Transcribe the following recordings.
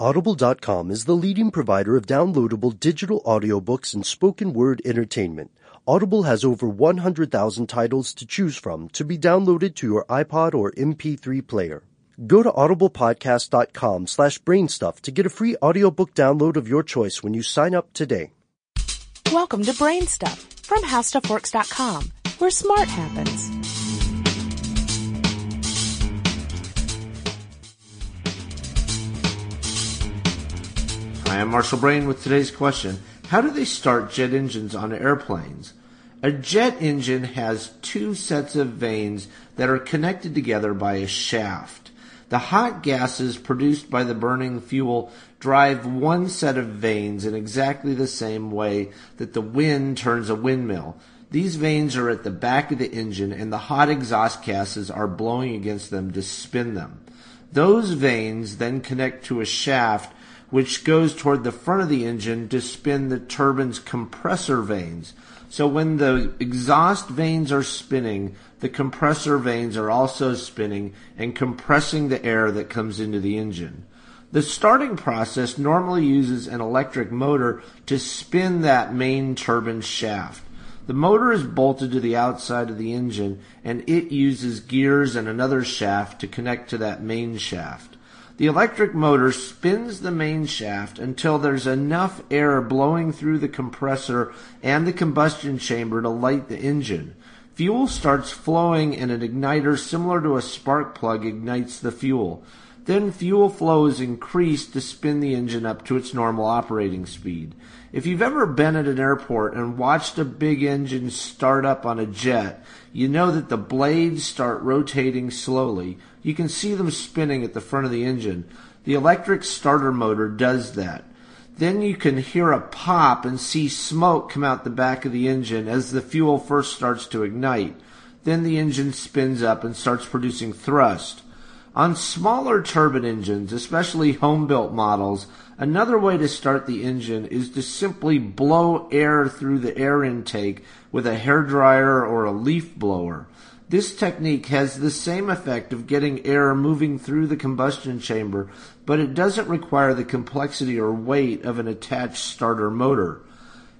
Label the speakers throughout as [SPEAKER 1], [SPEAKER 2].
[SPEAKER 1] Audible.com is the leading provider of downloadable digital audiobooks and spoken word entertainment. Audible has over 100,000 titles to choose from to be downloaded to your iPod or MP3 player. Go to audiblepodcast.com slash brainstuff to get a free audiobook download of your choice when you sign up today.
[SPEAKER 2] Welcome to Brain Stuff from HowStuffWorks.com, where smart happens.
[SPEAKER 3] Hi, I'm Marshall Brain with today's question. How do they start jet engines on airplanes? A jet engine has two sets of vanes that are connected together by a shaft. The hot gases produced by the burning fuel drive one set of vanes in exactly the same way that the wind turns a windmill. These vanes are at the back of the engine and the hot exhaust gases are blowing against them to spin them. Those vanes then connect to a shaft which goes toward the front of the engine to spin the turbine's compressor vanes. So when the exhaust vanes are spinning, the compressor vanes are also spinning and compressing the air that comes into the engine. The starting process normally uses an electric motor to spin that main turbine shaft. The motor is bolted to the outside of the engine and it uses gears and another shaft to connect to that main shaft. The electric motor spins the main shaft until there's enough air blowing through the compressor and the combustion chamber to light the engine. Fuel starts flowing and an igniter similar to a spark plug ignites the fuel. Then fuel flow is increased to spin the engine up to its normal operating speed. If you've ever been at an airport and watched a big engine start up on a jet, you know that the blades start rotating slowly. You can see them spinning at the front of the engine. The electric starter motor does that. Then you can hear a pop and see smoke come out the back of the engine as the fuel first starts to ignite. Then the engine spins up and starts producing thrust. On smaller turbine engines, especially home built models, another way to start the engine is to simply blow air through the air intake with a hairdryer or a leaf blower. This technique has the same effect of getting air moving through the combustion chamber, but it doesn't require the complexity or weight of an attached starter motor.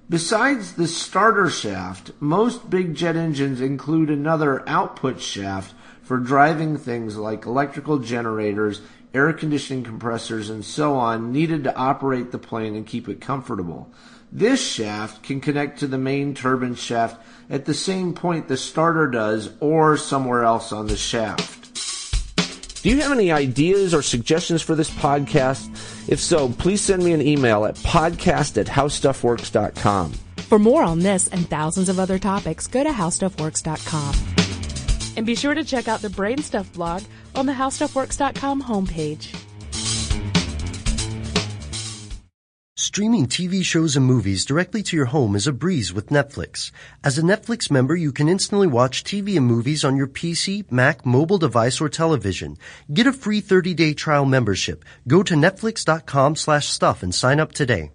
[SPEAKER 3] Besides the starter shaft, most big jet engines include another output shaft for driving things like electrical generators, air conditioning compressors, and so on needed to operate the plane and keep it comfortable. This shaft can connect to the main turbine shaft at the same point the starter does or somewhere else on the shaft. Do you have any ideas or suggestions for this podcast? If so, please send me an email at podcast at howstuffworks.com.
[SPEAKER 2] For more on this and thousands of other topics, go to howstuffworks.com. And be sure to check out the Brain Stuff blog on the howstuffworks.com homepage.
[SPEAKER 1] Streaming TV shows and movies directly to your home is a breeze with Netflix. As a Netflix member, you can instantly watch TV and movies on your PC, Mac, mobile device, or television. Get a free 30-day trial membership. Go to netflix.com slash stuff and sign up today.